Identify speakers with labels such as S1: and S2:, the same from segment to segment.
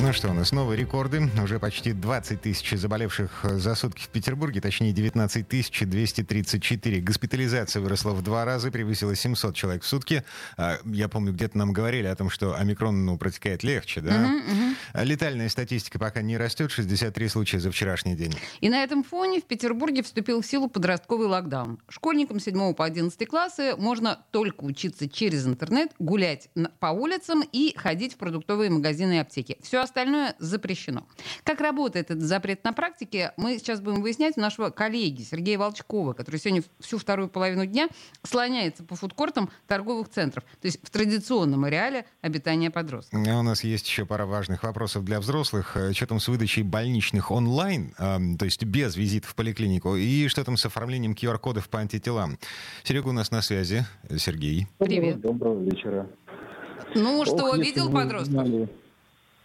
S1: Ну что, у нас новые рекорды. Уже почти 20 тысяч заболевших за сутки в Петербурге, точнее 19 234. Госпитализация выросла в два раза, превысила 700 человек в сутки. А, я помню, где-то нам говорили о том, что омикрон ну, протекает легче, да? А Летальная статистика пока не растет, 63 случая за вчерашний день.
S2: И на этом фоне в Петербурге вступил в силу подростковый локдаун. Школьникам 7 по 11 классы можно только учиться через интернет, гулять по улицам и ходить в продуктовые магазины и аптеки. Все остальное запрещено. Как работает этот запрет на практике, мы сейчас будем выяснять у нашего коллеги Сергея Волчкова, который сегодня всю вторую половину дня слоняется по фудкортам торговых центров, то есть в традиционном ареале обитания подростков.
S1: А У нас есть еще пара важных вопросов для взрослых. Э, Что там с выдачей больничных онлайн, то есть без визита в поликлинику, и что там с оформлением QR-кодов по антителам. Серега у нас на связи. Сергей.
S2: Привет.
S3: Доброго, вечера.
S2: Ну что,
S3: Ох, если
S2: видел подростков?
S3: знали-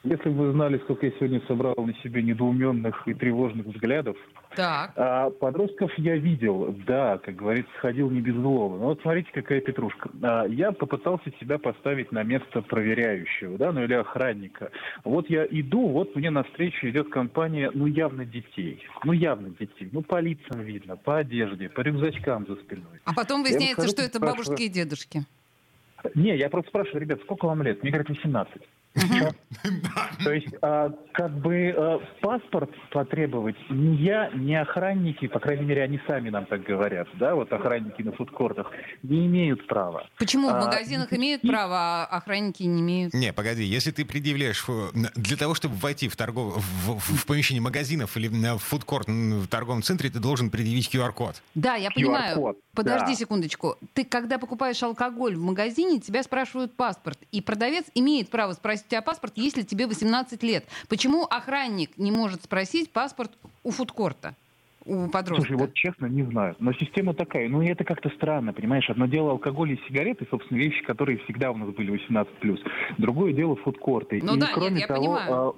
S3: Если бы вы знали, сколько я сегодня собрал на себе недоуменных и тревожных взглядов.
S2: Так.
S3: А подростков я видел, да, как говорится, ходил не без злого. Но вот смотрите, какая петрушка. А, я попытался себя поставить на место проверяющего, да, ну или охранника. Вот я иду, вот мне навстречу идет компания, ну явно детей. Ну явно детей. Ну по лицам видно, по одежде, по рюкзачкам за спиной.
S2: А потом выясняется,
S3: выхожу,
S2: что это
S3: спрашиваю.
S2: бабушки и дедушки.
S3: Не, я просто спрашиваю, ребят, сколько вам лет? Мне говорят, 18. То есть, а, как бы а, паспорт потребовать ни я, ни охранники, по крайней мере, они сами нам так говорят, да, вот охранники на фудкортах, не имеют права.
S2: Почему в
S3: А,
S2: магазинах имеют право, а охранники не имеют?
S1: Не, погоди, если ты предъявляешь э, для того, чтобы войти в, торгов... в, в- помещение магазинов или на фудкорт в торговом центре, ты должен предъявить QR-код.
S2: Да, я понимаю. Подожди
S3: да.
S2: секундочку. Ты, когда покупаешь алкоголь в магазине, тебя спрашивают паспорт. И продавец имеет право спросить у тебя паспорт, если тебе 18 лет. Почему охранник не может спросить паспорт у фудкорта? У подростка.
S3: Слушай, вот честно, не знаю. Но система такая. Ну, и это как-то странно, понимаешь? Одно дело алкоголь и сигареты, собственно, вещи, которые всегда у нас были 18+. Другое дело фудкорты.
S2: Ну
S3: и,
S2: да, нет,
S3: кроме
S2: я
S3: того,
S2: понимаю.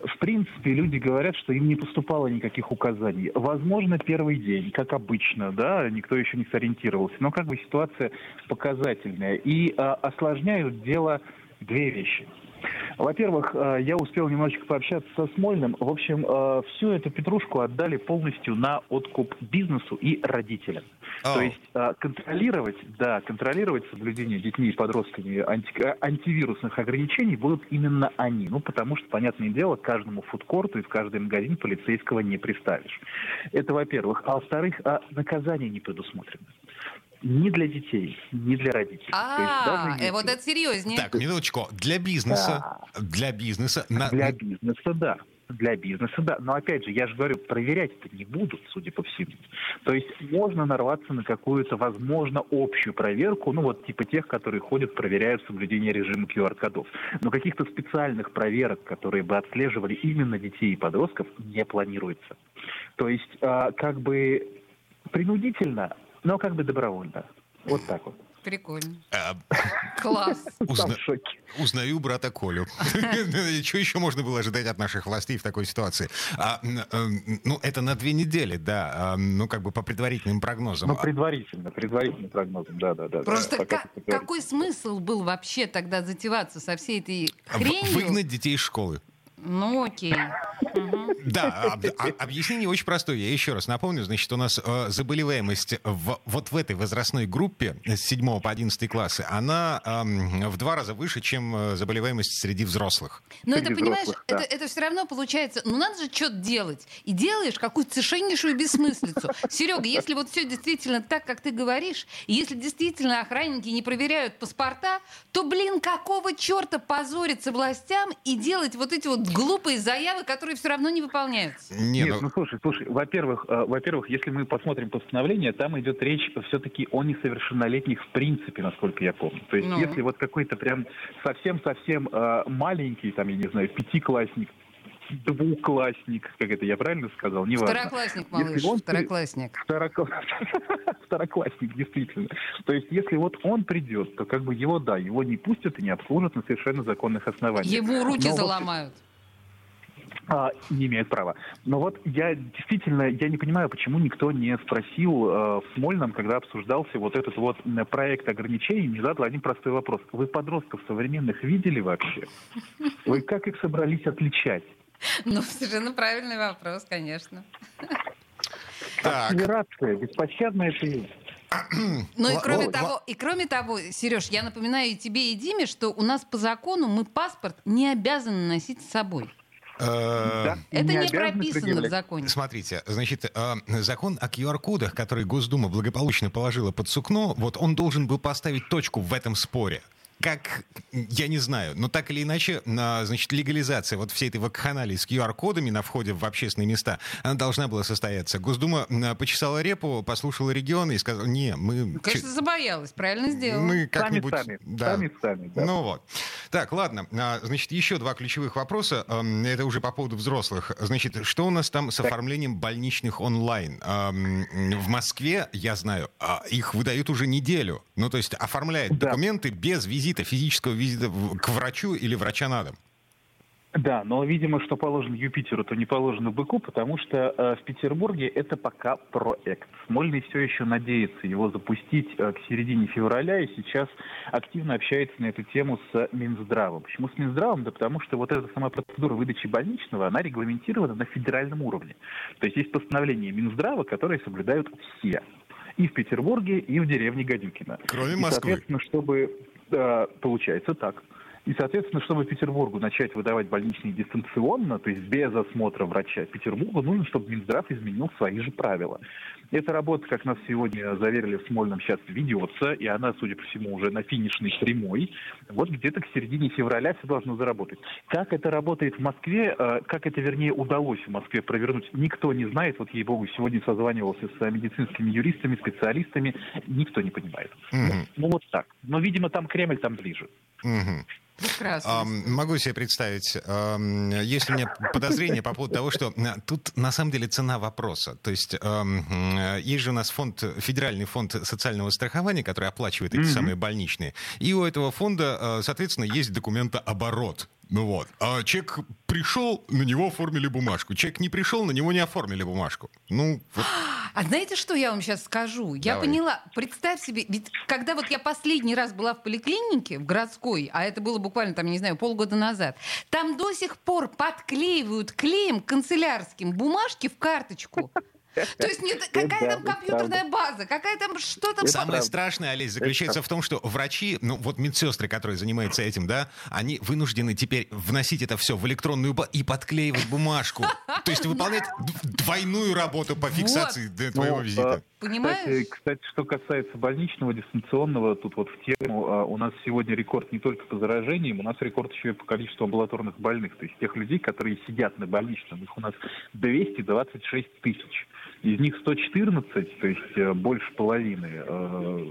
S3: а, В принципе, люди говорят, что им не поступало никаких указаний. Возможно, первый день, как обычно, да, никто еще не сориентировался. Но как бы ситуация показательная. И а, осложняют дело две вещи. Во-первых, э, я успел немножечко пообщаться со Смольным. В общем, э, всю эту петрушку отдали полностью на откуп бизнесу и родителям.
S1: О.
S3: То есть э, контролировать, да, контролировать соблюдение детьми и подростками анти- антивирусных ограничений будут именно они. Ну, потому что, понятное дело, к каждому фудкорту и в каждый магазин полицейского не приставишь. Это во-первых. А во-вторых, наказание не предусмотрено. Ни для детей, ни для родителей. Есть
S2: А,
S3: даже
S2: э, вот это серьезнее.
S1: Так, минуточку. Для бизнеса, для бизнеса... на-
S3: Для бизнеса, да. Для бизнеса, да. Но опять же, я же говорю, проверять-то не будут, судя по всему. То есть можно нарваться на какую-то, возможно, общую проверку, ну вот типа тех, которые ходят, проверяют соблюдение режима QR-кодов. Но каких-то специальных проверок, которые бы отслеживали именно детей и подростков, не планируется. То есть а, как бы принудительно, но как бы добровольно. Вот так вот.
S2: Прикольно.
S1: а,
S2: Класс.
S1: Узна-. Узнаю брата Колю. Что еще можно было ожидать от наших властей в такой ситуации? А, э, ну, это на две недели, да. а, Ну, как бы по предварительным прогнозам.
S3: Ну, предварительно, предварительным прогнозом, да, да, да.
S2: Просто
S3: да, пока
S2: ка-
S3: предварительно.
S2: какой смысл был вообще тогда затеваться со всей этой хренью?
S1: Выгнать детей из школы.
S2: Ну окей.
S1: Да, об- объяснение очень простое. Я еще раз напомню, значит, у нас э, заболеваемость в- вот в этой возрастной группе с 7 по 11 классы, она в два раза выше, чем э, заболеваемость среди взрослых.
S2: Но
S3: Среди
S2: это, понимаешь, это, все равно получается, ну надо же что-то делать. И делаешь какую-то совершеннейшую бессмыслицу. Серега, если вот все действительно так, как ты говоришь, и если действительно охранники не проверяют паспорта, то, блин, какого черта позориться властям и делать вот эти вот глупые заявы, которые все равно не выполняются?
S1: Не,
S3: Нет,
S1: ну,
S3: ну слушай, слушай, во-первых, э, во-первых, если мы посмотрим постановление, там идет речь все-таки о несовершеннолетних в принципе, насколько я помню. То есть,
S2: Ну.
S3: если вот какой-то прям совсем-совсем э, маленький, там, я не знаю, пятиклассник двуклассник, как это я правильно сказал, не важно.
S2: Второклассник, малыш, он... второклассник.
S3: Второклассник, действительно. То есть, если вот он придет, то как бы его, да, его не пустят и не обслужат на совершенно законных основаниях.
S2: Ему руки Но заломают. Вот
S3: а, не имеет права. Но вот я действительно, я не понимаю, почему никто не спросил э, в Смольном, когда обсуждался вот этот вот проект ограничений, не задал один простой вопрос. Вы подростков современных видели вообще? Вы как их собрались отличать?
S2: Ну, совершенно правильный вопрос, конечно.
S3: Так. Акселерация, беспощадная это есть.
S2: Ну и кроме того, и кроме того, Сереж, я напоминаю и тебе, и Диме, что у нас по закону мы паспорт не обязаны носить с собой. Э, Это не прописано в законе.
S1: Смотрите, значит, э, закон о QR-кодах, который Госдума благополучно положила под сукно, вот он должен был поставить точку в этом споре как, я не знаю, но так или иначе, значит, легализация вот всей этой вакханалии с QR-кодами на входе в общественные места, она должна была состояться. Госдума почесала репу, послушала регионы и сказала, не, мы...
S2: Конечно, забоялась, правильно сделала.
S1: Мы как-нибудь...
S3: Сами, сами, да. сами, сами
S1: да. Ну вот. Так, ладно, а, значит, еще два ключевых вопроса. Это уже по поводу взрослых. Значит, что у нас там с оформлением больничных онлайн? В Москве, я знаю, а, их выдают уже неделю. Ну, то есть оформляют да. документы без визита визита, физического визита к врачу или врача на дом.
S3: Да, но, видимо, что положено Юпитеру, то не положено быку, потому что э, в Петербурге это пока проект. Смольный все еще надеется его запустить э, к середине февраля и сейчас активно общается на эту тему с Минздравом. Почему с Минздравом? Да потому что вот эта сама процедура выдачи больничного, она регламентирована на федеральном уровне. То есть есть постановление Минздрава, которое соблюдают все и в Петербурге, и в деревне Гадюкина.
S1: Кроме Москвы. И,
S3: соответственно, чтобы да, получается так. И, соответственно, чтобы Петербургу начать выдавать больничные дистанционно, то есть без осмотра врача Петербургу, нужно, чтобы Минздрав изменил свои же правила. Эта работа, как нас сегодня заверили в Смольном, сейчас ведется, и она, судя по всему, уже на финишной прямой. Вот где-то к середине февраля все должно заработать. Как это работает в Москве, э, как это, вернее, удалось в Москве провернуть, никто не знает. Вот, ей-богу, сегодня созванивался с медицинскими юристами, специалистами, никто не понимает. Mm-hmm. Ну, вот так. Но, видимо, там Кремль, там ближе.
S1: Mm-hmm. Прекрасно. Могу себе представить, есть у меня подозрение по поводу того, что тут на самом деле цена вопроса. То есть есть же у нас фонд, федеральный фонд социального страхования, который оплачивает эти mm-hmm. самые больничные. И у этого фонда, э, соответственно, есть документооборот. Ну вот. А человек пришел, на него оформили бумажку. Человек не пришел, на него не оформили бумажку. Ну, вот.
S2: А знаете, что я вам сейчас скажу? Я Давай. поняла. Представь себе, ведь когда вот я последний раз была в поликлинике, в городской, а это было буквально, там, не знаю, полгода назад, там до сих пор подклеивают клеем канцелярским бумажки в карточку. То есть нет, какая там компьютерная база, какая там что там...
S1: Самое страшное, Олесь, заключается в том, что врачи, ну вот медсестры, которые занимаются этим, да, они вынуждены теперь вносить это все в электронную базу и подклеивать бумажку. То есть выполнять двойную работу по фиксации твоего ну, визита.
S2: Понимаешь?
S3: Кстати, что касается больничного, дистанционного, тут вот в тему, а, у нас сегодня рекорд не только по заражениям, у нас рекорд еще и по количеству амбулаторных больных. То есть тех людей, которые сидят на больничном, их у нас 226 тысяч. Из них 114, то есть э, больше половины, э,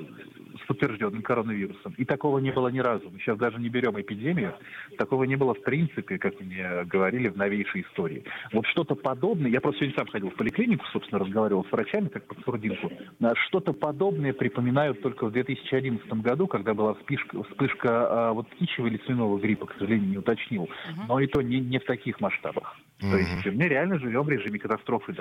S3: с подтвержденным коронавирусом. И такого не было ни разу. Мы сейчас даже не берем эпидемию. Такого не было в принципе, как мне говорили, в новейшей истории. Вот что-то подобное, я просто сегодня сам ходил в поликлинику, собственно, разговаривал с врачами, как под сурдинку. Что-то подобное припоминают только в 2011 году, когда была вспышка, вспышка а, вот птичьего или свиного гриппа, к сожалению, не уточнил. Но и то не, не в таких масштабах. То есть мы реально живем в режиме катастрофы,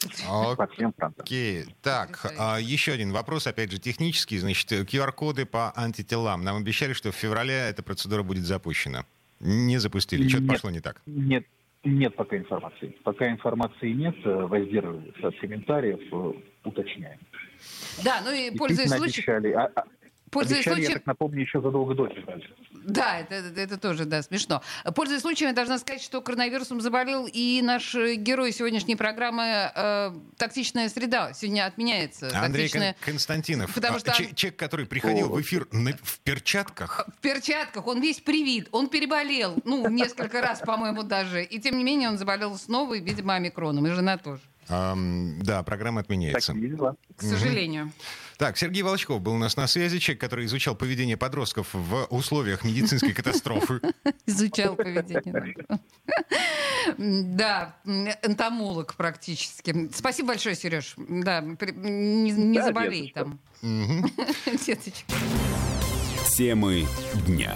S3: дамы и господа.
S1: Окей. Так, а, еще один вопрос, опять же, технический. Значит, QR-коды по антителам. Нам обещали, что в феврале эта процедура будет запущена. Не запустили. Что-то пошло не так.
S3: Нет, нет пока информации. Пока информации нет, воздерживаются от комментариев, э, уточняем.
S2: Да, ну и пользуясь случаем... А, а,
S3: Пользуясь Обещали, случаем... я так напомню, еще задолго до февраля.
S2: Да, это, это, это тоже, да, смешно. Пользуясь случаем, я должна сказать, что коронавирусом заболел и наш герой сегодняшней программы э, «Токсичная среда». Сегодня отменяется.
S1: Андрей токсичная... Константинов. Потому что... Человек, который приходил О, в эфир на... в перчатках.
S2: В перчатках. Он весь привит. Он переболел. Ну, несколько раз, по-моему, даже. И тем не менее он заболел снова, и, видимо, омикроном. И жена тоже.
S1: Эм, да, программа отменяется.
S3: Дела.
S2: К сожалению.
S1: Так, Сергей Волчков был у нас на связи, человек, который изучал поведение подростков в условиях медицинской катастрофы.
S2: Изучал поведение. Да, энтомолог практически. Спасибо большое, Сереж. Да, не, заболей там. Деточка.
S4: Темы дня.